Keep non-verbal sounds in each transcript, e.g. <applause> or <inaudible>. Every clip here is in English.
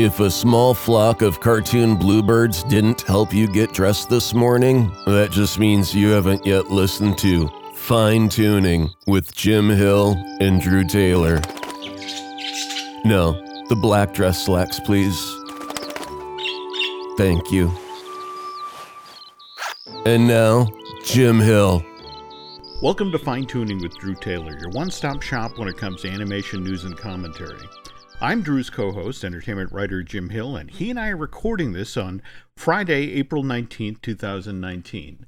If a small flock of cartoon bluebirds didn't help you get dressed this morning, that just means you haven't yet listened to Fine Tuning with Jim Hill and Drew Taylor. No, the black dress slacks, please. Thank you. And now, Jim Hill. Welcome to Fine Tuning with Drew Taylor, your one stop shop when it comes to animation news and commentary. I'm Drew's co host, entertainment writer Jim Hill, and he and I are recording this on Friday, April 19th, 2019.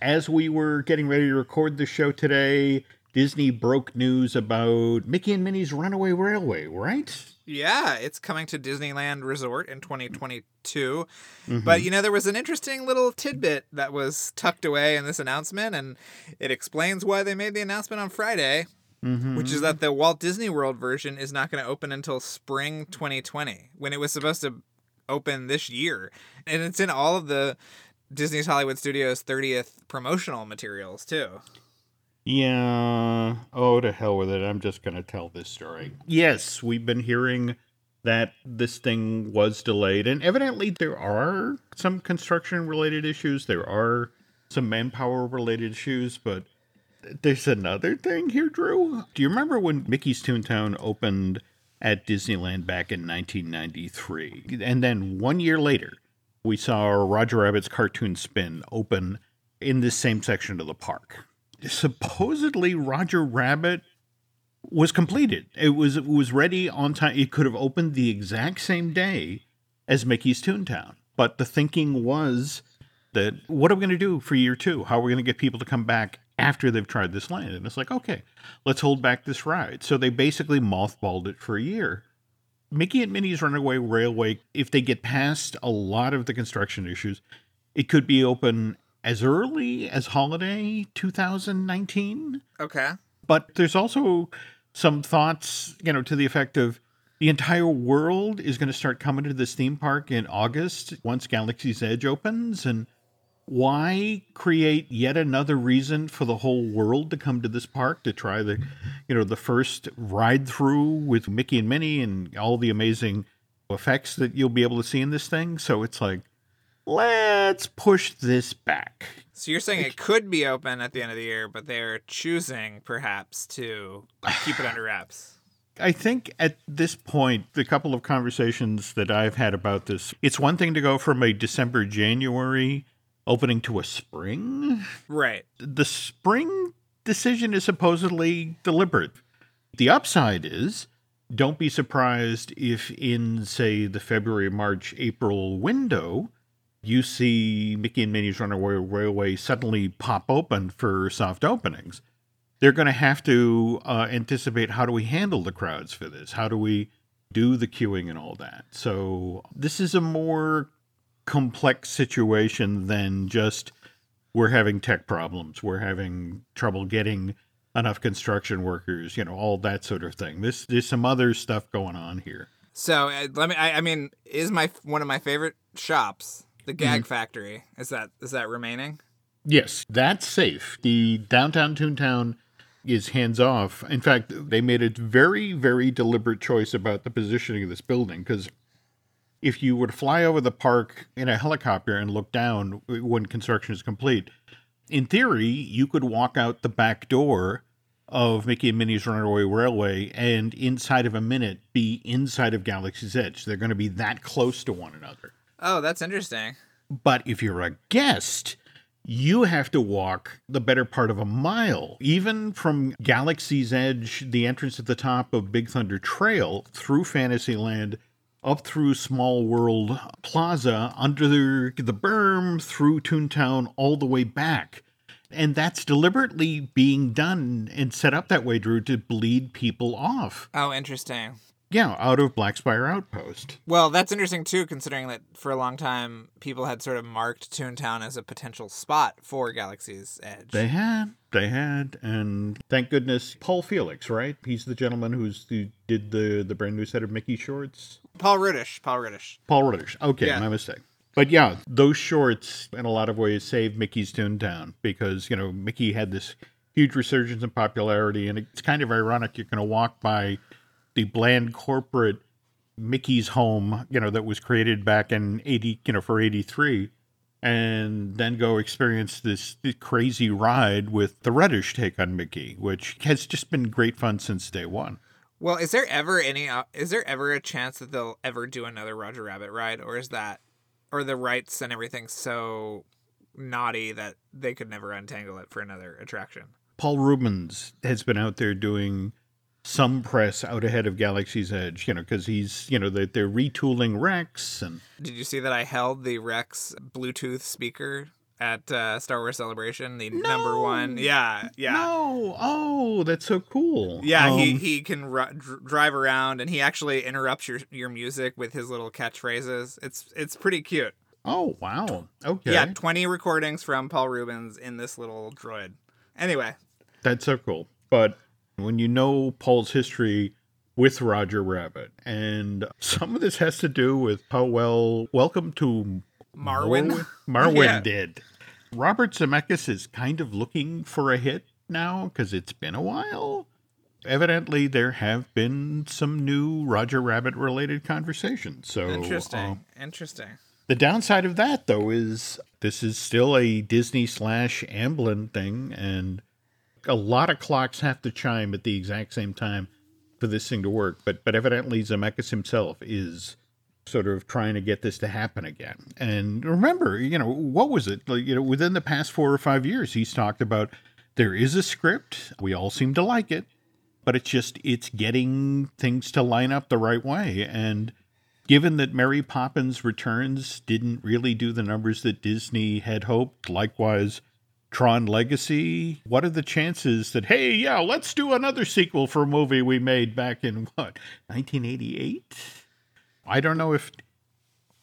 As we were getting ready to record the show today, Disney broke news about Mickey and Minnie's Runaway Railway, right? Yeah, it's coming to Disneyland Resort in 2022. Mm-hmm. But you know, there was an interesting little tidbit that was tucked away in this announcement, and it explains why they made the announcement on Friday. Mm-hmm. Which is that the Walt Disney World version is not going to open until spring 2020, when it was supposed to open this year. And it's in all of the Disney's Hollywood Studios 30th promotional materials, too. Yeah. Oh, to hell with it. I'm just going to tell this story. Yes, we've been hearing that this thing was delayed, and evidently there are some construction related issues. There are some manpower related issues, but there's another thing here, Drew. Do you remember when Mickey's Toontown opened at Disneyland back in 1993? And then one year later, we saw Roger Rabbit's cartoon spin open in this same section of the park. Supposedly, Roger Rabbit was completed. It was it was ready on time. It could have opened the exact same day as Mickey's Toontown. But the thinking was that what are we going to do for year two? How are we going to get people to come back after they've tried this land. And it's like, okay, let's hold back this ride. So they basically mothballed it for a year. Mickey and Minnie's Runaway Railway, if they get past a lot of the construction issues, it could be open as early as holiday 2019. Okay. But there's also some thoughts, you know, to the effect of the entire world is going to start coming to this theme park in August once Galaxy's Edge opens. And why create yet another reason for the whole world to come to this park to try the you know the first ride through with Mickey and Minnie and all the amazing effects that you'll be able to see in this thing? So it's like let's push this back. So you're saying it could be open at the end of the year but they're choosing perhaps to keep it under wraps. <sighs> I think at this point, the couple of conversations that I've had about this, it's one thing to go from a December, January opening to a spring. Right. The spring decision is supposedly deliberate. The upside is don't be surprised if in, say, the February, March, April window, you see Mickey and Minnie's Runaway Railway suddenly pop open for soft openings. They're going to have to uh, anticipate how do we handle the crowds for this? How do we do the queuing and all that? So, this is a more complex situation than just we're having tech problems, we're having trouble getting enough construction workers, you know, all that sort of thing. This there's some other stuff going on here. So uh, let me. I, I, mean, is my one of my favorite shops, the Gag mm-hmm. Factory? Is that is that remaining? Yes, that's safe. The downtown Toontown is hands off. In fact, they made a very very deliberate choice about the positioning of this building because if you were to fly over the park in a helicopter and look down when construction is complete, in theory, you could walk out the back door of Mickey and Minnie's Runaway Railway and inside of a minute be inside of Galaxy's Edge. They're going to be that close to one another. Oh, that's interesting. But if you're a guest, you have to walk the better part of a mile, even from Galaxy's Edge, the entrance at the top of Big Thunder Trail, through Fantasyland up through Small World Plaza, under the, the berm, through Toontown, all the way back. And that's deliberately being done and set up that way, Drew, to bleed people off. Oh, interesting. Yeah, out of Blackspire Outpost. Well, that's interesting too, considering that for a long time people had sort of marked Toontown as a potential spot for Galaxy's Edge. They had, they had, and thank goodness Paul Felix, right? He's the gentleman who's the, did the the brand new set of Mickey shorts. Paul Rudish. Paul Rudish. Paul Rudish. Okay, yeah. my mistake. But yeah, those shorts in a lot of ways saved Mickey's Toontown because you know Mickey had this huge resurgence in popularity, and it's kind of ironic. You're going to walk by the bland corporate Mickey's home, you know, that was created back in 80, you know, for 83 and then go experience this, this crazy ride with the reddish take on Mickey, which has just been great fun since day one. Well, is there ever any uh, is there ever a chance that they'll ever do another Roger Rabbit ride or is that or the rights and everything so naughty that they could never untangle it for another attraction? Paul Reubens has been out there doing some press out ahead of Galaxy's Edge, you know, because he's, you know, they're, they're retooling Rex. And did you see that I held the Rex Bluetooth speaker at uh, Star Wars Celebration, the no. number one? Yeah, yeah. No, oh, that's so cool. Yeah, um, he he can r- drive around, and he actually interrupts your your music with his little catchphrases. It's it's pretty cute. Oh wow! Okay. Yeah, twenty recordings from Paul Reubens in this little droid. Anyway, that's so cool. But when you know Paul's history with Roger Rabbit, and some of this has to do with how well Welcome to Marwen Marwen yeah. did. Robert Zemeckis is kind of looking for a hit now because it's been a while. Evidently, there have been some new Roger Rabbit related conversations. So interesting. Uh, interesting. The downside of that, though, is this is still a Disney slash Amblin thing, and a lot of clocks have to chime at the exact same time for this thing to work. But but evidently Zemeckis himself is sort of trying to get this to happen again. And remember, you know, what was it? Like, you know, within the past four or five years, he's talked about there is a script. We all seem to like it, but it's just it's getting things to line up the right way. And given that Mary Poppins Returns didn't really do the numbers that Disney had hoped, likewise Tron Legacy. What are the chances that, hey, yeah, let's do another sequel for a movie we made back in what, 1988? I don't know if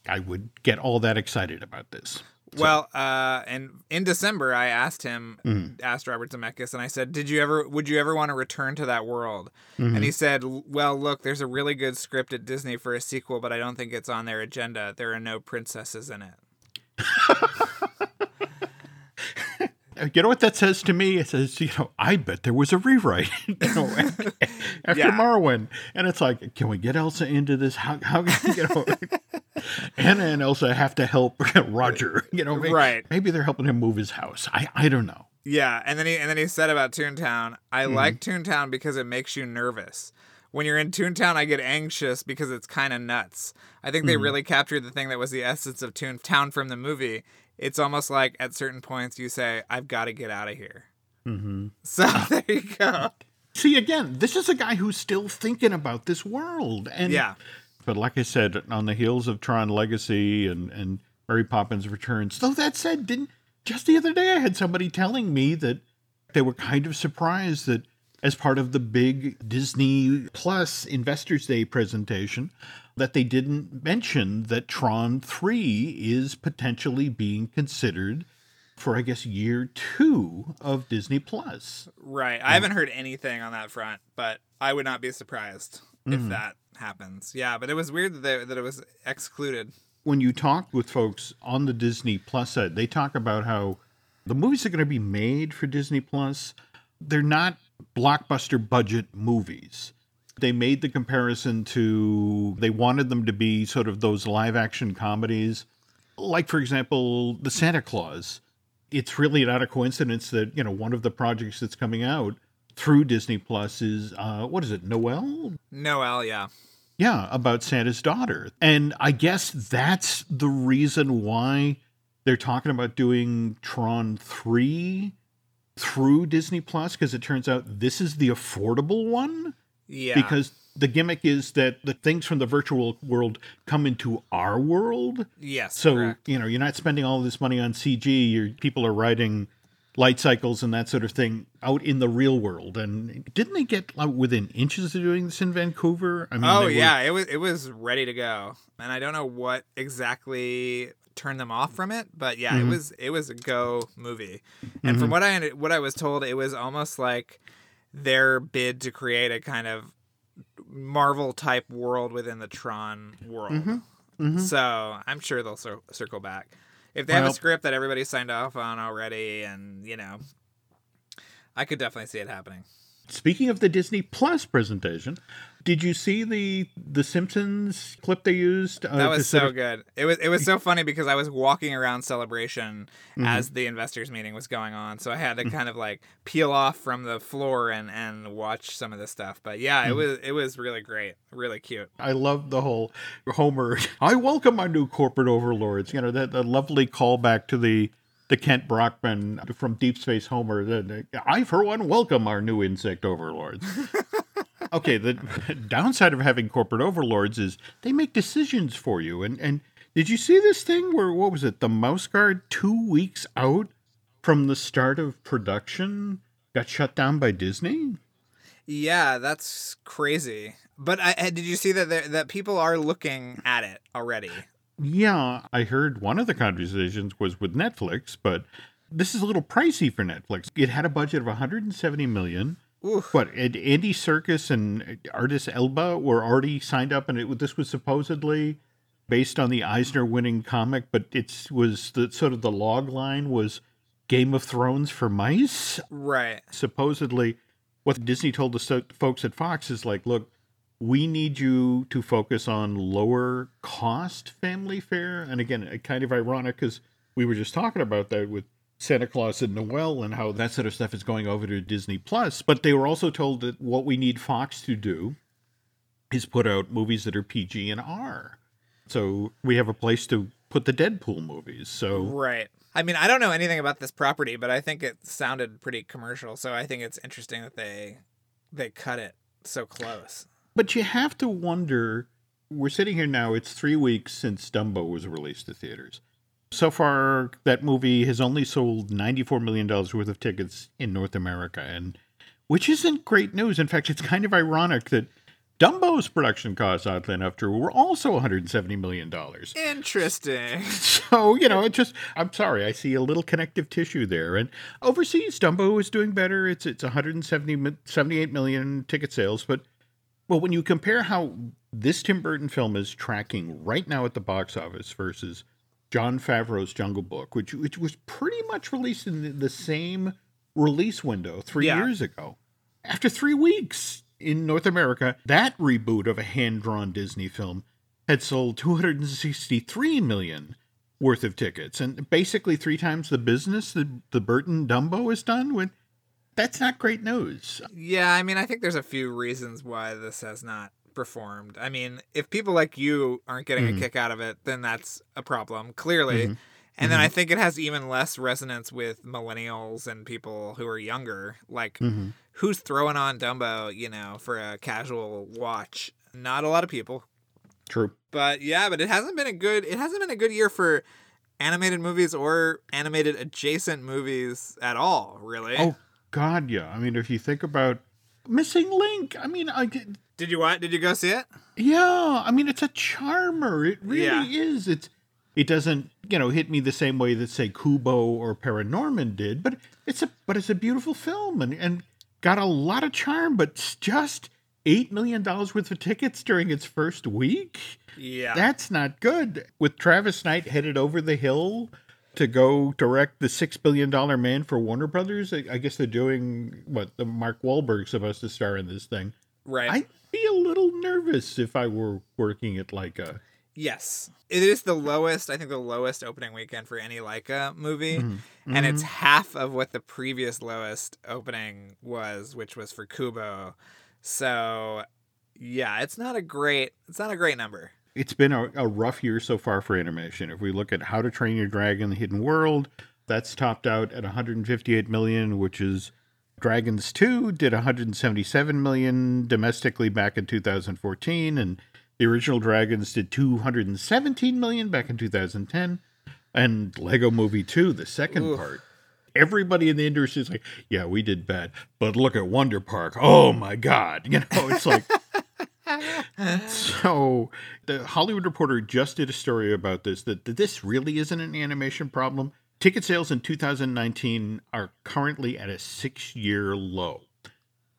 I would get all that excited about this. So. Well, uh, and in December, I asked him, mm-hmm. asked Robert Zemeckis, and I said, "Did you ever, would you ever want to return to that world?" Mm-hmm. And he said, "Well, look, there's a really good script at Disney for a sequel, but I don't think it's on their agenda. There are no princesses in it." <laughs> you know what that says to me? It says, you know, I bet there was a rewrite, <laughs> you know, after yeah. Marwen, and it's like, can we get Elsa into this? How, how, <laughs> you know, <laughs> Anna and Elsa have to help Roger, you know, maybe, right? Maybe they're helping him move his house. I, I don't know. Yeah, and then he and then he said about Toontown, I mm. like Toontown because it makes you nervous. When you're in Toontown, I get anxious because it's kind of nuts. I think they mm. really captured the thing that was the essence of Toontown from the movie it's almost like at certain points you say, I've got to get out of here. Mm-hmm. So <laughs> there you go. See, again, this is a guy who's still thinking about this world. And yeah. But like I said, on the heels of Tron Legacy and, and Mary Poppins Returns, though that said, didn't just the other day I had somebody telling me that they were kind of surprised that as part of the big Disney Plus Investors Day presentation, that they didn't mention that Tron 3 is potentially being considered for I guess year 2 of Disney Plus. Right. I haven't heard anything on that front, but I would not be surprised mm. if that happens. Yeah, but it was weird that they, that it was excluded. When you talk with folks on the Disney Plus side, they talk about how the movies are going to be made for Disney Plus. They're not blockbuster budget movies they made the comparison to they wanted them to be sort of those live action comedies. Like for example the santa claus. It's really not a coincidence that you know one of the projects that's coming out through disney plus is uh what is it noel? Noel yeah. Yeah about santa's daughter. And i guess that's the reason why they're talking about doing tron 3 through disney plus because it turns out this is the affordable one yeah. Because the gimmick is that the things from the virtual world come into our world. Yes. So, correct. you know, you're not spending all this money on CG. Your people are riding light cycles and that sort of thing out in the real world. And didn't they get like, within inches of doing this in Vancouver? I mean, oh yeah, were... it was it was ready to go, and I don't know what exactly turned them off from it, but yeah, mm-hmm. it was it was a go movie. And mm-hmm. from what I what I was told, it was almost like their bid to create a kind of Marvel type world within the Tron world. Mm-hmm. Mm-hmm. So I'm sure they'll cir- circle back. If they have a script that everybody signed off on already, and you know, I could definitely see it happening. Speaking of the Disney Plus presentation, Did you see the the Simpsons clip they used? Uh, that was so of... good. It was it was so funny because I was walking around Celebration mm-hmm. as the investors meeting was going on, so I had to mm-hmm. kind of like peel off from the floor and and watch some of this stuff. But yeah, mm-hmm. it was it was really great, really cute. I love the whole Homer. <laughs> I welcome my new corporate overlords. You know that the lovely callback to the the Kent Brockman from Deep Space Homer. The, I, for one, welcome our new insect overlords. <laughs> okay, the <laughs> downside of having corporate overlords is they make decisions for you. And and did you see this thing where what was it? The mouse guard two weeks out from the start of production got shut down by Disney. Yeah, that's crazy. But I, did you see that there, that people are looking at it already? Yeah, I heard one of the conversations was with Netflix, but this is a little pricey for Netflix. It had a budget of 170 million. Oof. But Andy Serkis and Idris Elba were already signed up, and it, this was supposedly based on the Eisner winning comic, but it was the sort of the log line was Game of Thrones for mice. Right. Supposedly, what Disney told the folks at Fox is like, look, we need you to focus on lower cost family fare. And again, kind of ironic because we were just talking about that with Santa Claus and Noel and how that sort of stuff is going over to Disney Plus. But they were also told that what we need Fox to do is put out movies that are PG and R. So we have a place to put the Deadpool movies. So Right. I mean, I don't know anything about this property, but I think it sounded pretty commercial. So I think it's interesting that they they cut it so close. But you have to wonder we're sitting here now, it's three weeks since Dumbo was released to theaters. So far, that movie has only sold $94 million worth of tickets in North America, and which isn't great news. In fact, it's kind of ironic that Dumbo's production costs, oddly enough, Drew, were also $170 million. Interesting. <laughs> So, you know, it just, I'm sorry, I see a little connective tissue there. And overseas, Dumbo is doing better. It's it's 170, 78 million ticket sales, but well, when you compare how this Tim Burton film is tracking right now at the box office versus Jon Favreau's Jungle Book, which which was pretty much released in the, same release window three yeah. years ago, after three weeks in North America, that reboot of a hand drawn Disney film had sold 263 million worth of tickets, and basically three times the business that the Burton Dumbo has done. When that's not great news. Yeah, I mean, I think there's a few reasons why this has not performed. I mean, if people like you aren't getting mm-hmm. a kick out of it, then that's a problem, clearly. Mm-hmm. And mm-hmm. then I think it has even less resonance with millennials and people who are younger. Like, mm-hmm. who's throwing on Dumbo, you know, for a casual watch? Not a lot of people. True. But yeah, but it hasn't been a good it hasn't been a good year for animated movies or animated adjacent movies at all, really. Oh God, yeah. I mean, if you think about Missing Link, I mean, I did you what? Did you go see it? Yeah, I mean, it's a charmer. It really yeah. is. It's it doesn't you know hit me the same way that say Kubo or Paranorman did, but it's a but it's a beautiful film and and got a lot of charm, but just eight million dollars worth of tickets during its first week. Yeah, that's not good. With Travis Knight headed over the hill to go direct the six billion dollar man for Warner Brothers. I, I guess they're doing what the Mark Wahlberg's supposed to star in this thing. Right. I'd be a little nervous if I were working at Laika. Yes, it is the lowest. I think the lowest opening weekend for any Laika movie, mm-hmm. and it's mm-hmm. half of what the previous lowest opening was, which was for Kubo. So, yeah, it's not a great. It's not a great number it's been a, a, rough year so far for animation. If we look at How to Train Your Dragon: The Hidden World, that's topped out at 158 million, which is Dragons 2 did 177 million domestically back in 2014 and the original Dragons did 217 million back in 2010 and Lego Movie 2 the second Oof. part everybody in the industry is like yeah we did bad but look at Wonder Park oh my god <laughs> you know it's like <laughs> so the Hollywood Reporter just did a story about this that, that this really isn't an animation problem. Ticket sales in 2019 are currently at a six year low.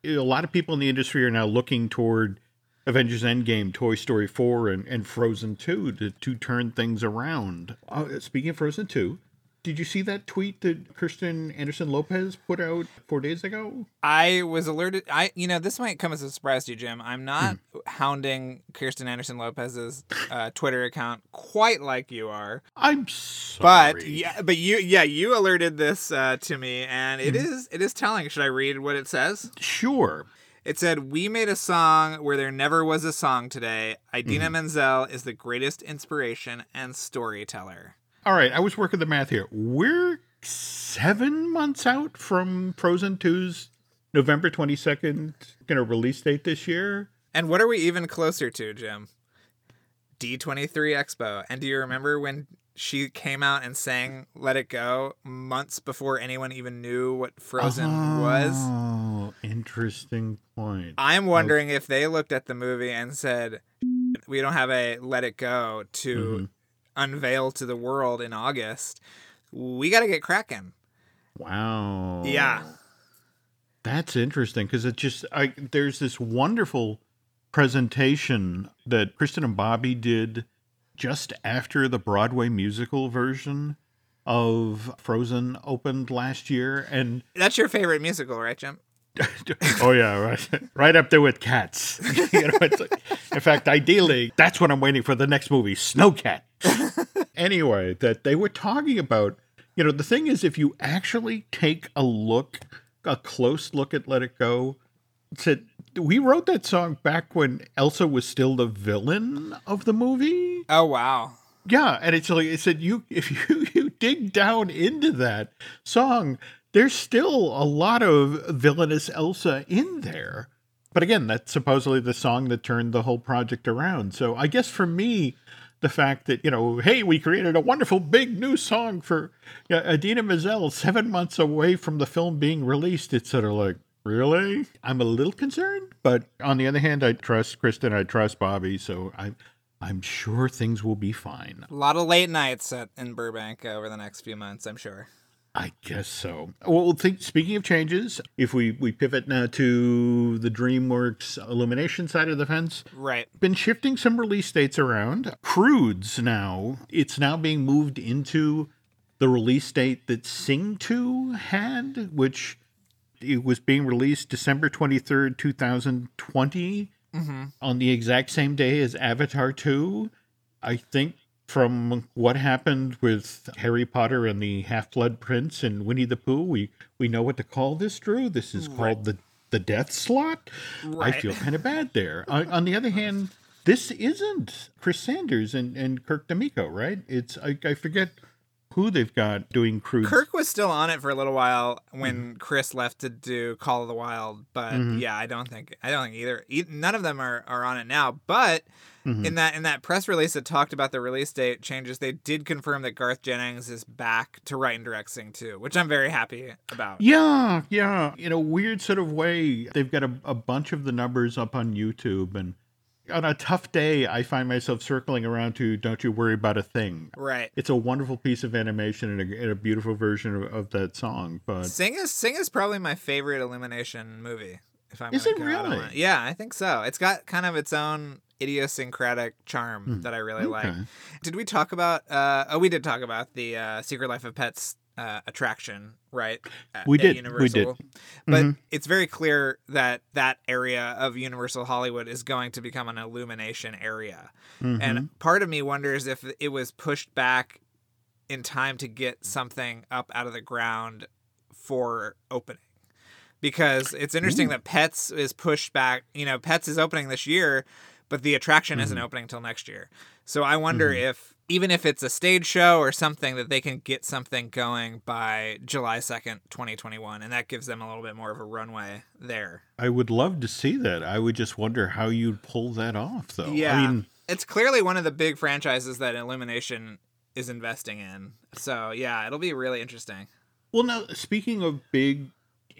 A lot of people in the industry are now looking toward Avengers Endgame, Toy Story 4, and, and Frozen 2 to, to turn things around. Uh, speaking of Frozen 2, did you see that tweet that Kristen Anderson Lopez put out four days ago? I was alerted. I, you know, this might come as a surprise to you, Jim. I'm not. Hmm. hounding Kristen Anderson Lopez's uh, Twitter account quite like you are. I'm sorry. But yeah, but you yeah you alerted this uh, to me, and it Mm-hmm. is it is telling. Should I read what it says? Sure. It said, "We made a song where there never was a song today. Idina Mm-hmm. Menzel is the greatest inspiration and storyteller." All right, I was working the math here. We're seven months out from Frozen 2's November 22nd, you know, release date this year. And what are we even closer to, Jim? D23 Expo. And do you remember when she came out and sang Let It Go months before anyone even knew what Frozen was? Oh, interesting point. I'm wondering if they looked at the movie and said, "We don't have a Let It Go to Mm-hmm. Unveil to the world in August. We got to get cracking." Wow. Yeah. That's interesting because it just I there's this wonderful presentation that Kristen and Bobby did just after the Broadway musical version of Frozen opened last year and That's your favorite musical, right, Jim? Oh yeah, right, right up there with cats. <laughs> you know, like, in fact, ideally, that's what I'm waiting for the next movie, Snowcat. <laughs> anyway, that they were talking about. You know, the thing is, if you actually take a look, a close look at "Let It Go," said we wrote that song back when Elsa was still the villain of the movie. Oh wow. Yeah, and it's like it said you if you <laughs> you dig down into that song, there's still a lot of villainous Elsa in there. But again, that's supposedly the song that turned the whole project around. So I guess for me, the fact that you know, hey, we created a wonderful big new song for Idina Menzel seven months away from the film being released, it's sort of like. Really? I'm a little concerned, but on the other hand, I trust Kristen, I trust Bobby, so I'm, I'm sure things will be fine. A lot of late nights at, in Burbank over the next few months, I'm sure. I uh, guess so. Well, think, speaking of changes, if we, we pivot now to the DreamWorks Illumination side of the fence, Right. been shifting some release dates around. Croods now, it's now being moved into the release date that Sing 2 had, which it was being released December 23rd, 2020, mm-hmm. on the exact same day as Avatar 2. I think from what happened with Harry Potter and the Half Blood Prince and Winnie the Pooh, we, we know what to call this, Drew. This is called the, the death slot. I feel kind of bad there. <laughs> on, on the other hand, this isn't Chris Sanders and, and Kirk DeMicco, right? It's I, I forget who they've got doing crude. Kirk was still on it for a little while when mm-hmm. Chris left to do Call of the Wild, but mm-hmm. yeah, I don't think I don't think either. None of them are, are on it now. But mm-hmm. in that in that press release that talked about the release date changes, they did confirm that Garth Jennings is back to write and direct Sing 2, which I'm very happy about. Yeah, yeah. In a weird sort of way, they've got a, a bunch of the numbers up on YouTube, and on a tough day, I find myself circling around to "Don't You Worry About a Thing." Right. It's a wonderful piece of animation and a, and a beautiful version of, of that song. But Sing is Sing is probably my favorite Illumination movie. If I'm Is it go out on really? Yeah, I think so. It's got kind of its own idiosyncratic charm that I really like. Did we talk about? Uh, oh, we did talk about the uh, Secret Life of Pets uh, attraction, right? At- We did, we did. But Mhm. it's very clear that that area of Universal Hollywood is going to become an illumination area, Mhm. and part of me wonders if it was pushed back in time to get something up out of the ground for opening. Because it's interesting that Pets is pushed back. You know, Pets is opening this year, but the attraction isn't Mm-hmm. opening till next year. So I wonder if even if it's a stage show or something that they can get something going by July 2nd, 2021 and that gives them a little bit more of a runway there. I would love to see that. I would just wonder how you'd pull that off, though. Yeah. I mean, It's clearly one of the big franchises that Illumination is investing in. So, yeah, it'll be really interesting. Well, now speaking of big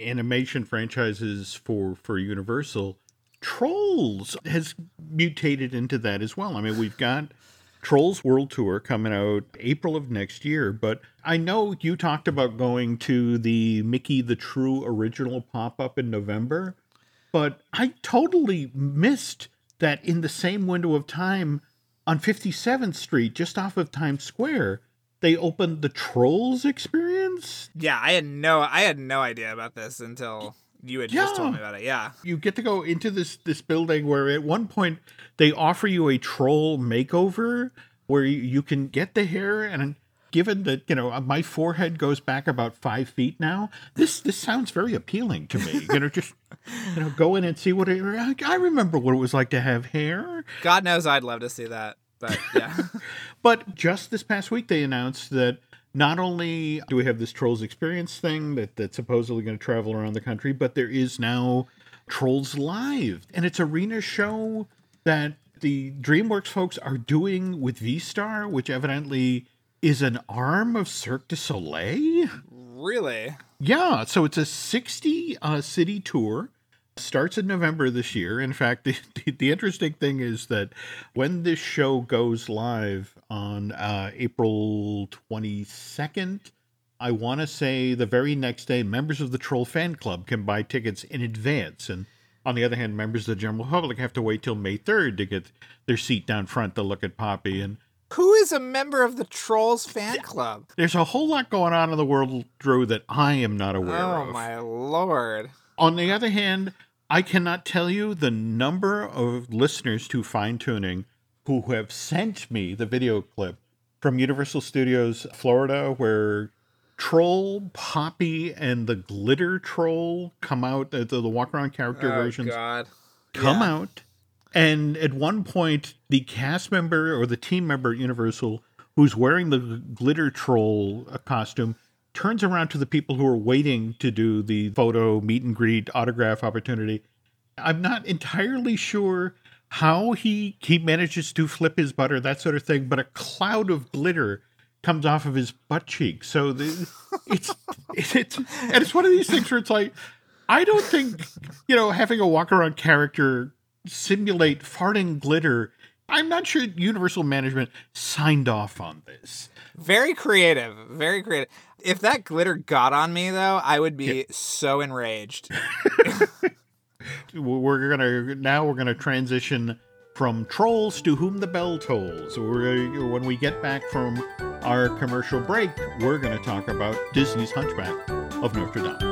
animation franchises for for Universal, Trolls has mutated into that as well. I mean, we've got Trolls World Tour coming out April of next year, but I know you talked about going to the Mickey the True original pop up in November, but I totally missed that in the same window of time on 57th Street, just off of Times Square, they opened the Trolls experience. Yeah, I had no I had no idea about this until You had just told me about it. Yeah. You get to go into this this building where at one point they offer you a troll makeover where you, you can get the hair and given that you know my forehead goes back about five feet now this this sounds very appealing to me you know just you know go in and see what it i remember what it was like to have hair god knows i'd love to see that but yeah <laughs> but just this past week they announced that not only do we have this trolls experience thing that, that's supposedly going to travel around the country but there is now trolls live and it's arena show that the dreamworks folks are doing with v-star which evidently is an arm of Cirque du Soleil. Really? Yeah. So it's a 60 uh, city tour. Starts in November this year. In fact, <laughs> the, the, the, interesting thing is that when this show goes live on uh, April 22nd, I want to say the very next day, members of the Troll Fan Club can buy tickets in advance. And on the other hand, members of the general public have to wait till May 3rd to get their seat down front to look at Poppy. And who is a member of the Trolls fan club? There's a whole lot going on in the world, Drew, that I am not aware oh, of. Oh, my lord. On the other hand, I cannot tell you the number of listeners to fine tuning who have sent me the video clip from Universal Studios Florida where Troll, Poppy, and the Glitter Troll come out, the, the walk around character oh, versions God. come yeah. out and at one point, the cast member or the team member at Universal who's wearing the glitter troll uh, costume turns around to the people who are waiting to do the photo meet and greet autograph opportunity. I'm not entirely sure how he he manages to flip his butter, that sort of thing, but a cloud of glitter comes off of his butt cheek. So the, <laughs> it's it's and it's one of these things where it's like I don't think you know having a walk around character simulate farting glitter. I'm not sure Universal Management signed off on this. Very creative. Very creative. If that glitter got on me, though, I would be yeah. so enraged. <laughs> we're gonna now we're gonna transition from trolls to whom the bell tolls. We're, when we get back from our commercial break, we're to talk about Disney's Hunchback of Notre Dame.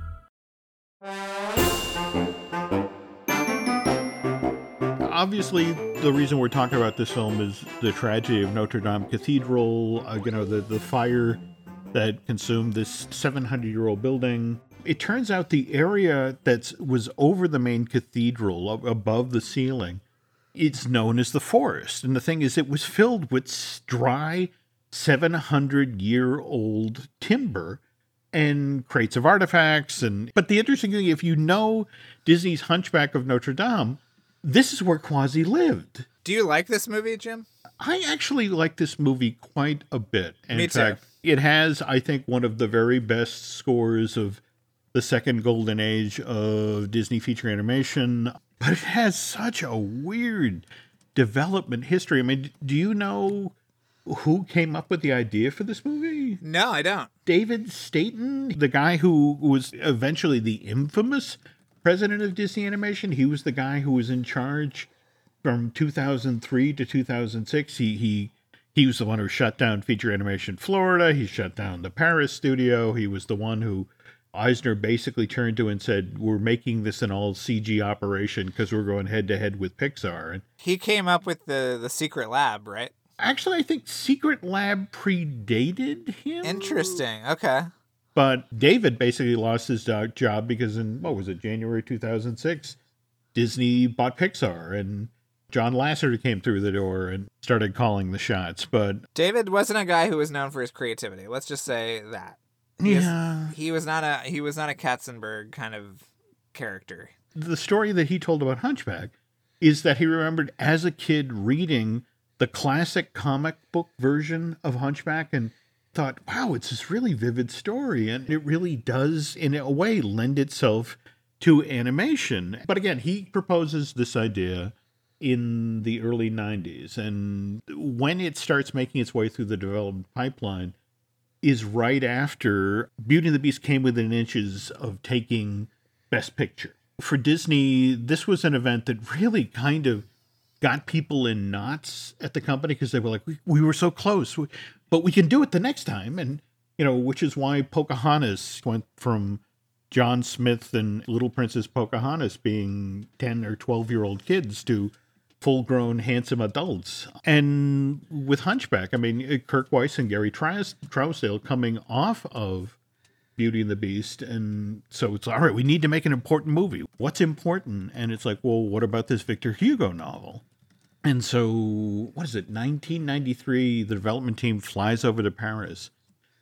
Obviously, the reason we're talking about this film is the tragedy of Notre Dame Cathedral, uh, you know, the, the fire that consumed this 700 year old building. It turns out the area that was over the main cathedral, above the ceiling, it's known as the forest. And the thing is, it was filled with dry, 700 year old timber and crates of artifacts and but the interesting thing if you know Disney's Hunchback of Notre Dame, this is where Quasi lived. Do you like this movie, Jim? I actually like this movie quite a bit. In Me fact, too. it has, I think, one of the very best scores of the second golden age of Disney feature animation, but it has such a weird development history. I mean, do you know who came up with the idea for this movie? No, I don't. David Stainton, the guy who was eventually the infamous president of Disney Animation. He was the guy who was in charge from 2003 to 2006. He he he was the one who shut down Feature Animation Florida. He shut down the Paris studio. He was the one who Eisner basically turned to and said, "We're making this an all CG operation because we're going head to head with Pixar." And he came up with the the Secret Lab, right? Actually, I think Secret Lab predated him. Interesting. Okay. But David basically lost his uh, job because in what was it, January 2006, Disney bought Pixar and John Lasseter came through the door and started calling the shots. But David wasn't a guy who was known for his creativity. Let's just say that. He yeah, is, he was not a he was not a Katzenberg kind of character. The story that he told about Hunchback is that he remembered as a kid reading the classic comic book version of Hunchback and thought, wow, it's this really vivid story. And it really does, in a way, lend itself to animation. But again, he proposes this idea in the early 90s. And when it starts making its way through the development pipeline, is right after Beauty and the Beast came within inches of taking Best Picture. For Disney, this was an event that really kind of got people in knots at the company because they were like, we, we were so close, but we can do it the next time. And, you know, which is why Pocahontas went from John Smith and Little Princess Pocahontas being 10 or 12 year old kids to full grown, handsome adults. And with Hunchback, I mean, Kirk Wise and Gary Trousdale coming off of Beauty and the Beast. And so it's all right, we need to make an important movie. What's important? And it's like, well, what about this Victor Hugo novel? And so, what is it, 1993, the development team flies over to Paris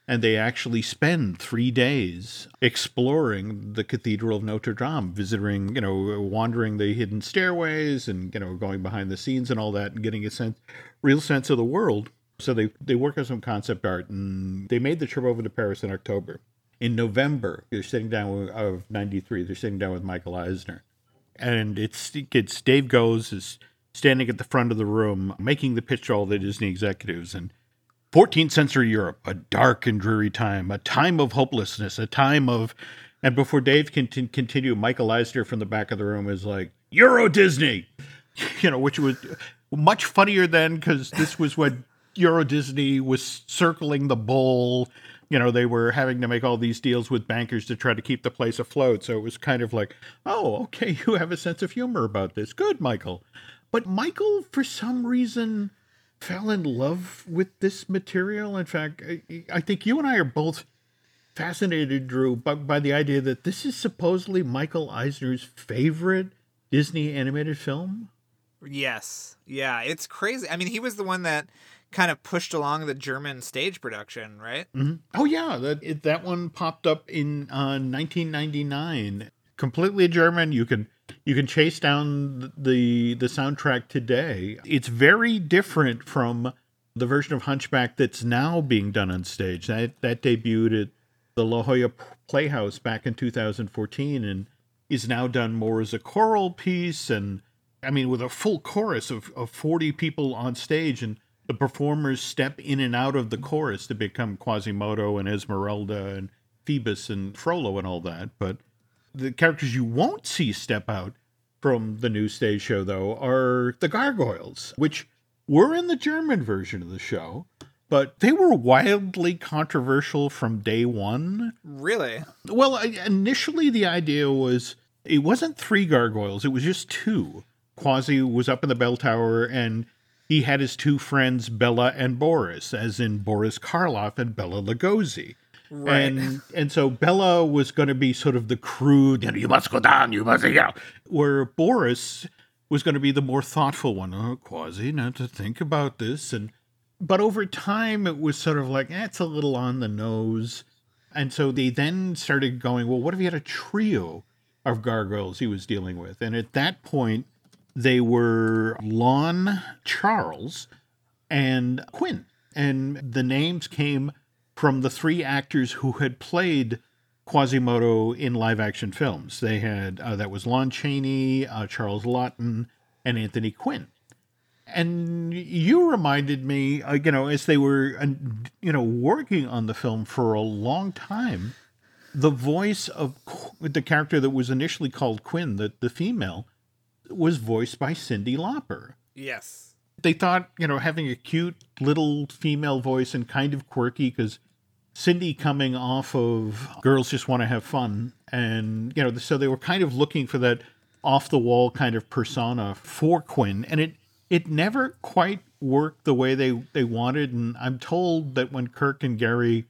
and they actually spend three days exploring the Cathedral of Notre Dame, visiting, you know, wandering the hidden stairways and, you know, going behind the scenes and all that and getting a sense, real sense of the world. So they, they work on some concept art and they made the trip over to Paris in October. In November, they're sitting down of 93, they're sitting down with Michael Eisner. And it's, it's Dave Goes is standing at the front of the room making the pitch to all the Disney executives. And 14th century Europe, a dark and dreary time, a time of hopelessness, a time of. And before Dave can t- continue, Michael Eisner from the back of the room is like, Euro Disney, <laughs> you know, which was much funnier then because this was when Euro Disney was circling the bowl. You know, they were having to make all these deals with bankers to try to keep the place afloat. So it was kind of like, oh, okay, <laughs> you have a sense of humor about this. Good, Michael. But Michael, for some reason, fell in love with this material. In fact, I, I think you and I are both fascinated, Drew, by, by the idea that this is supposedly Michael Eisner's favorite Disney animated film. Yes. Yeah, it's crazy. I mean, he was the one that kind of pushed along the German stage production, right? Mm-hmm. Oh yeah, that it, that one popped up in uh, 1999. Completely German. You can you can chase down the the soundtrack today. It's very different from the version of Hunchback that's now being done on stage. That that debuted at the La Jolla Playhouse back in 2014 and is now done more as a choral piece and I mean with a full chorus of, of 40 people on stage and the performers step in and out of the chorus to become Quasimodo and Esmeralda and Phoebus and Frollo and all that. But the characters you won't see step out from the new stage show, though, are the Gargoyles, which were in the German version of the show, but they were wildly controversial from day one. Really? Well, initially the idea was it wasn't three gargoyles, it was just two. Quasi was up in the bell tower and he had his two friends, Bela and Boris, as in Boris Karloff and Bela Lugosi. Right. And and so Bela was going to be sort of the crude, you know, you must go down, you must, you know, where Boris was going to be the more thoughtful one. Oh, Quasi, not to think about this. And but over time, it was sort of like, eh, it's a little on the nose. And so they then started going, well, what if he had a trio of gargoyles he was dealing with? And at that point, they were Lon Charles and Quinn. And the names came from the three actors who had played Quasimodo in live action films. They had uh, that was Lon Chaney, uh, Charles Laughton, and Anthony Quinn. And you reminded me, uh, you know, as they were, uh, you know, working on the film for a long time, the voice of the character that was initially called Quinn, the, the female, was voiced by Cyndi Lauper. Yes. They thought, you know, having a cute little female voice and kind of quirky because Cyndi coming off of Girls Just Want to Have Fun. And, you know, so they were kind of looking for that off the wall kind of persona for Quinn. And it, it never quite worked the way they, they wanted. And I'm told that when Kirk and Gary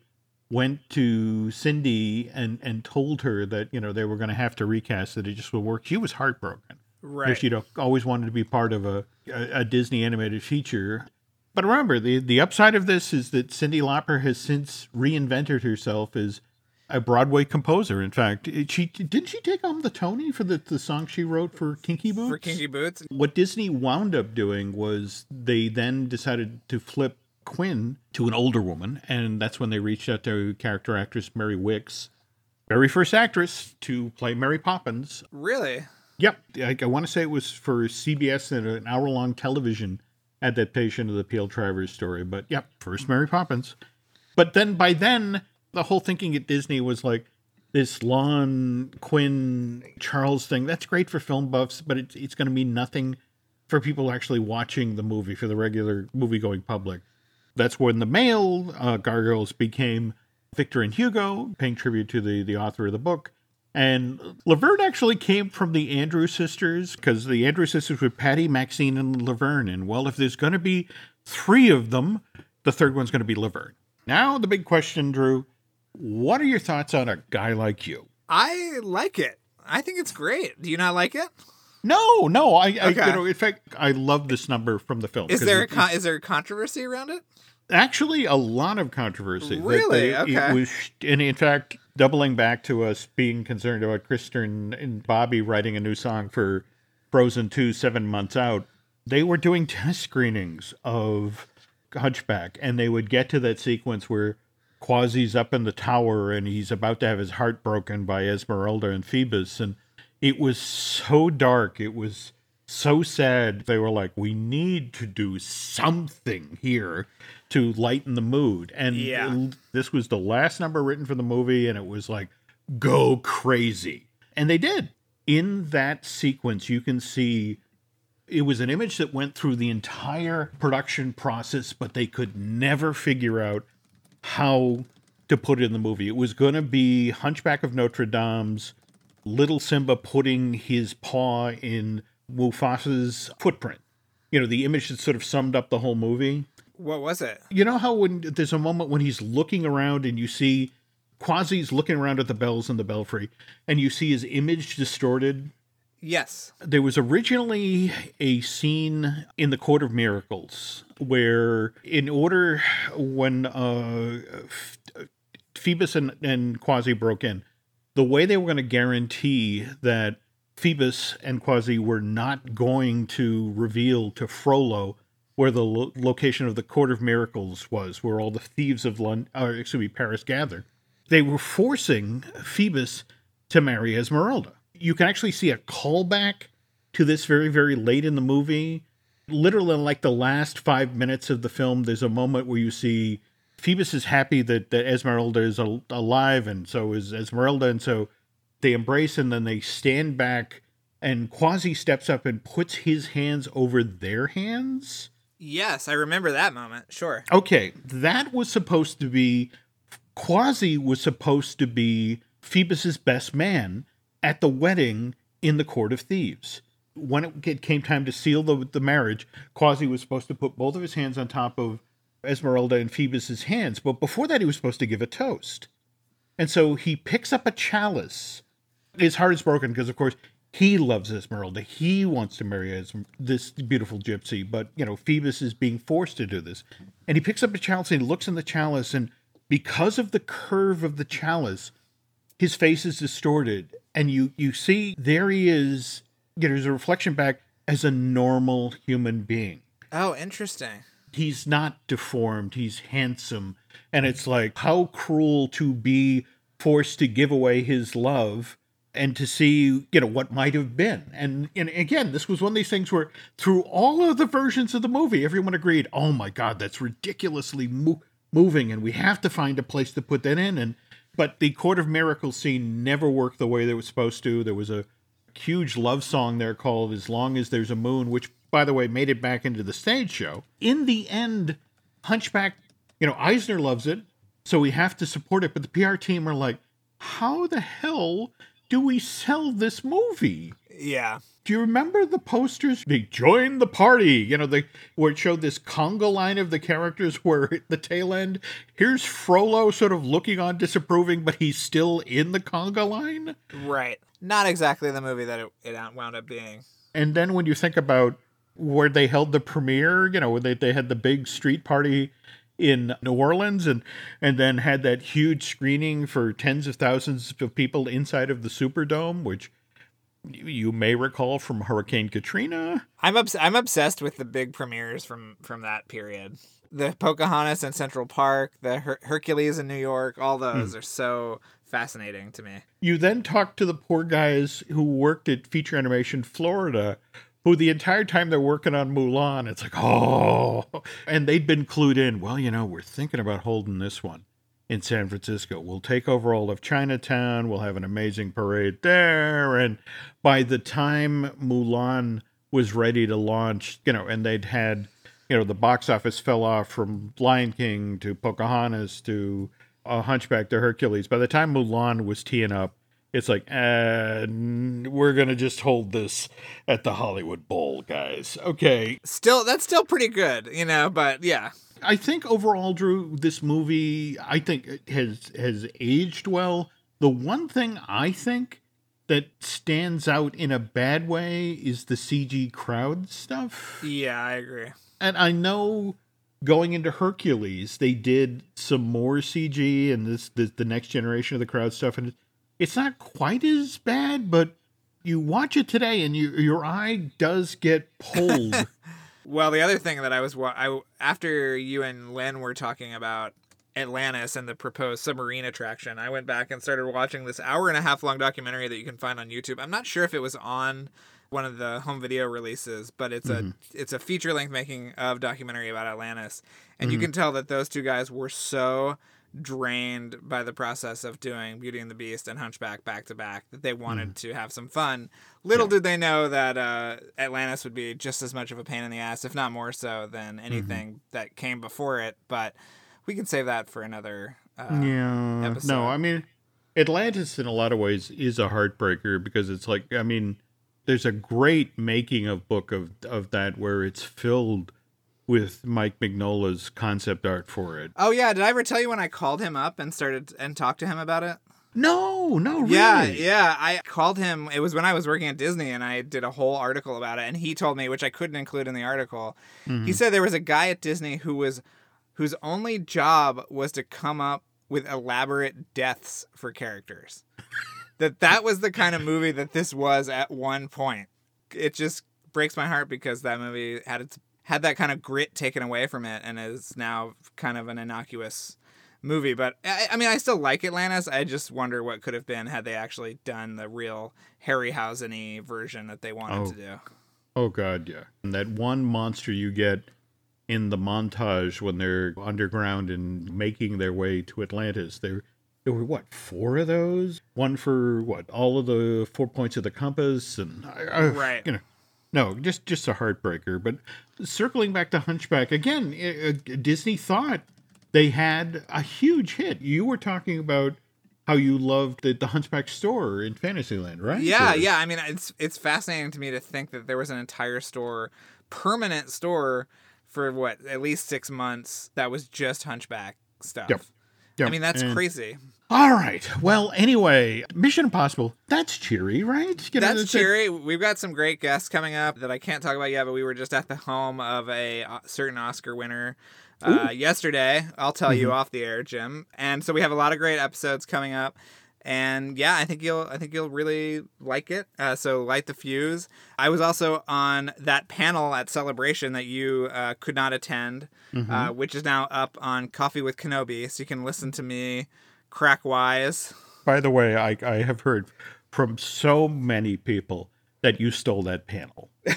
went to Cyndi and, and told her that, you know, they were going to have to recast it, it just would work, she was heartbroken. Right. She'd always wanted to be part of a, a, a Disney animated feature. But remember, the, the upside of this is that Cyndi Lauper has since reinvented herself as a Broadway composer. In fact, eh, she didn't she take home the Tony for the, the song she wrote for Kinky Boots? For Kinky Boots. What Disney wound up doing was they then decided to flip Quinn to an older woman, and that's when they reached out to character actress Mary Wickes, very first actress to play Mary Poppins. Really? Yep, I, I want to say it was for CBS and an hour-long television adaptation of the P.L. Travers story. But yep, first Mary Poppins. But then by then, the whole thinking at Disney was like this Lon Quinn Charles thing. That's great for film buffs, but it's it's going to mean nothing for people actually watching the movie for the regular movie going public. That's when the male uh, gargoyles became Victor and Hugo, paying tribute to the the author of the book. And Laverne actually came from the Andrews sisters because the Andrews sisters were Patty, Maxine, and Laverne. And well, if there's going to be three of them, the third one's going to be Laverne. Now, the big question, Drew what are your thoughts on a guy like you? I like it. I think it's great. Do you not like it? No, no. I, I you know, in fact, I love this number from the film. Is there a con- is there a controversy around it? actually a lot of controversy. Really? they- Okay. It was, and in fact, doubling back to us being concerned about Kristen and Bobby writing a new song for Frozen 2 seven months out, they were doing test screenings of Hunchback, and they would get to that sequence where Quasi's up in the tower and he's about to have his heart broken by Esmeralda and Phoebus. And it was so dark. It was so sad. They were like, we need to do something here to lighten the mood. And Yeah. this was the last number written for the movie, and it was like, go crazy. And they did. In that sequence, you can see it was an image that went through the entire production process, but they could never figure out how to put it in the movie. It was going to be Hunchback of Notre Dame's little Simba putting his paw in Mufasa's footprint. You know, the image that sort of summed up the whole movie. What was it? You know how when there's a moment when he's looking around and you see Quasi's looking around at the bells in the belfry and you see his image distorted Yes. there was originally a scene in the Court of Miracles where, in order, when uh, Phoebus and, and Quasi broke in, the way they were going to guarantee that Phoebus and Quasi were not going to reveal to Frollo where the lo- location of the Court of Miracles was, where all the thieves of London, or excuse me, Paris gathered, they were forcing Phoebus to marry Esmeralda. You can actually see a callback to this very, very late in the movie. Literally, like the last five minutes of the film, there's a moment where you see Phoebus is happy that, that Esmeralda is al- alive, and so is Esmeralda, and so they embrace and then they stand back, and Quasi steps up and puts his hands over their hands. Yes, I remember that moment. Sure. Okay, that was supposed to be Quasi was supposed to be Phoebus's best man at the wedding in the Court of Thieves. When it came time to seal the, the marriage, Quasi was supposed to put both of his hands on top of Esmeralda and Phoebus's hands, but before that, he was supposed to give a toast. And so he picks up a chalice. His heart is broken because, of course, he loves Esmeralda. He wants to marry this beautiful gypsy, but you know Phoebus is being forced to do this. And he picks up a chalice and he looks in the chalice, and because of the curve of the chalice, his face is distorted, and you you see there he is. You know, there's a reflection back as a normal human being Oh, interesting. he's not deformed he's handsome and it's like how cruel to be forced to give away his love and to see you know what might have been and and again this was one of these things where through all of the versions of the movie everyone agreed oh my god that's ridiculously mo- moving and we have to find a place to put that in and but the court of miracles scene never worked the way they was supposed to there was a huge love song there called As Long as There's a Moon, which, by the way, made it back into the stage show. In the end, Hunchback, you know, Eisner loves it, so we have to support it. But the PR team are like, how the hell do we sell this movie? Yeah. Do you remember the posters? They joined the party, you know, the where it showed this conga line of the characters <laughs> where at the tail end, here's Frollo sort of looking on disapproving, but he's still in the conga line. Right. Not exactly the movie that it, it wound up being. And then when you think about where they held the premiere, you know, they, they had the big street party in New Orleans and and then had that huge screening for tens of thousands of people inside of the Superdome, which you may recall from Hurricane Katrina. I'm obs- I'm obsessed with the big premieres from from that period. The Pocahontas in Central Park, the Her- Hercules in New York, all hmm. those are so fascinating to me. You then talked to the poor guys who worked at Feature Animation Florida, who the entire time they're working on Mulan, it's like, oh, and they'd been clued in. Well, you know, we're thinking about holding this one in San Francisco. We'll take over all of Chinatown. We'll have an amazing parade there. And by the time Mulan was ready to launch, you know, and they'd had, you know, the box office fell off from Lion King to Pocahontas to uh, Hunchback to Hercules. By the time Mulan was teeing up, it's like, uh, we're going to just hold this at the Hollywood Bowl, guys. Okay. Still, that's still pretty good, you know. But yeah, I think overall, Drew, this movie, I think has has aged well. The one thing I think that stands out in a bad way is the CG crowd stuff. yeah, I agree. And I know going into Hercules, they did some more CG and this, this the next generation of the crowd stuff, and it's not quite as bad, but you watch it today and you, your eye does get pulled. <laughs> Well, the other thing that I was I after you and Len were talking about Atlantis and the proposed submarine attraction, I went back and started watching this hour and a half long documentary that you can find on YouTube. I'm not sure if it was on one of the home video releases, but it's a mm-hmm. it's a feature length making of documentary about Atlantis, and you mm-hmm. can tell that those two guys were so drained by the process of doing Beauty and the Beast and Hunchback back to back that they wanted to have some fun. Little did they know that uh, Atlantis would be just as much of a pain in the ass, if not more so, than anything that came before it. But we can save that for another. Uh, yeah. episode. No, I mean, Atlantis in a lot of ways is a heartbreaker because it's like, I mean, there's a great making of book of of that where it's filled with Mike Mignola's concept art for it. Oh yeah, did I ever tell you when I called him up and started and talked to him about it? No, no, really. Yeah, yeah. I called him. It was when I was working at Disney, and I did a whole article about it. And he told me, which I couldn't include in the article. He mm-hmm. said there was a guy at Disney who was, whose only job was to come up with elaborate deaths for characters. that that was the kind of movie that this was at one point. It just breaks my heart because that movie had its had that kind of grit taken away from it, and is now kind of an innocuous movie. But I, I mean, I still like Atlantis. I just wonder what could have been had they actually done the real Harryhausen-y version that they wanted Oh. to do. Oh god, yeah. And that one monster you get in the montage when they're underground and making their way to Atlantis. There there were what, four of those? One for what, all of the four points of the compass and I- Right. you know. No, just just a heartbreaker. But circling back to Hunchback again, uh, uh, Disney thought they had a huge hit. You were talking about how you loved the, the Hunchback store in Fantasyland, right? Yeah, Or- yeah. I mean, it's it's fascinating to me to think that there was an entire store, permanent store, for what at least six months that was just Hunchback stuff. Yep. I mean, that's And- crazy. All right. Well, anyway, Mission Impossible. That's cheery, right? You know, That's it's a- cheery. We've got some great guests coming up that I can't talk about yet, but we were just at the home of a uh, certain Oscar winner uh, yesterday. I'll tell Mm-hmm. you off the air, Jim. And so we have a lot of great episodes coming up. And yeah, I think you'll I think you'll really like it. Uh, so light the fuse. I was also on that panel at Celebration that you uh, could not attend, Mm-hmm. uh, which is now up on Coffee with Kenobi, so you can listen to me crack wise. By the way, I, I have heard from so many people that you stole that panel. <laughs>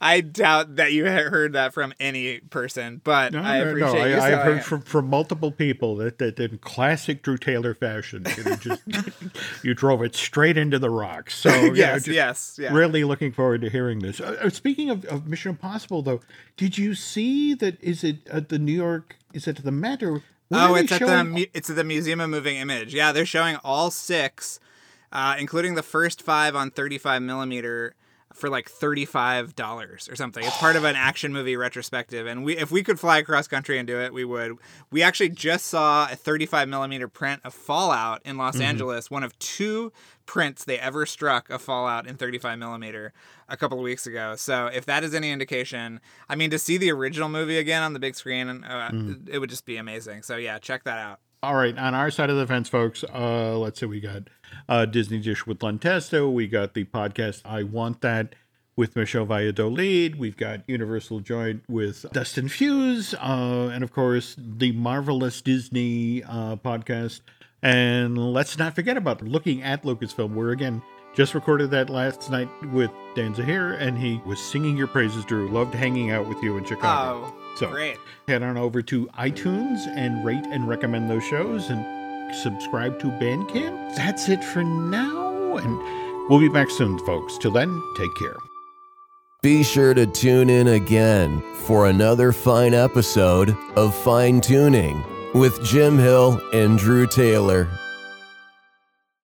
I doubt that you heard that from any person, but No, I no, appreciate no. you. I, I've heard from, from multiple people that, that in classic Drew Taylor fashion, you, know, just, <laughs> you drove it straight into the rocks. So yeah, yes, just yes, yeah. really looking forward to hearing this. Uh, uh, speaking of, of Mission Impossible, though, did you see that? Is it at the New York? Is it the Met or? Oh, it's at the mu- it's at the Museum of Moving Image. Yeah, they're showing all six, uh, including the first five on 35 millimeter for like $35 or something. It's part of an action movie retrospective. And we if we could fly across country and do it, we would. We actually just saw a 35 millimeter print of Fallout in Los Angeles, one of two prints they ever struck of Fallout in 35 millimeter a couple of weeks ago. So if that is any indication, I mean, to see the original movie again on the big screen, uh, it would just be amazing. So yeah, check that out. All right, on our side of the fence, folks, uh, let's say we got uh, Disney Dish with Len Testa. We got the podcast I Want That with Michelle Valladolid. We've got Universal Joint with Dustin Fuse. Uh, and of course, the Marvelous Disney uh, podcast. And let's not forget about looking at Lucasfilm. We're again just recorded that last night with Dan Zehr, and he was singing your praises, Drew. Loved hanging out with you in Chicago. Oh, So great. head on over to iTunes and rate and recommend those shows and subscribe to Bandcamp. That's it for now, and we'll be back soon, folks. Till then, take care. Be sure to tune in again for another fine episode of Fine Tuning with Jim Hill and Drew Taylor.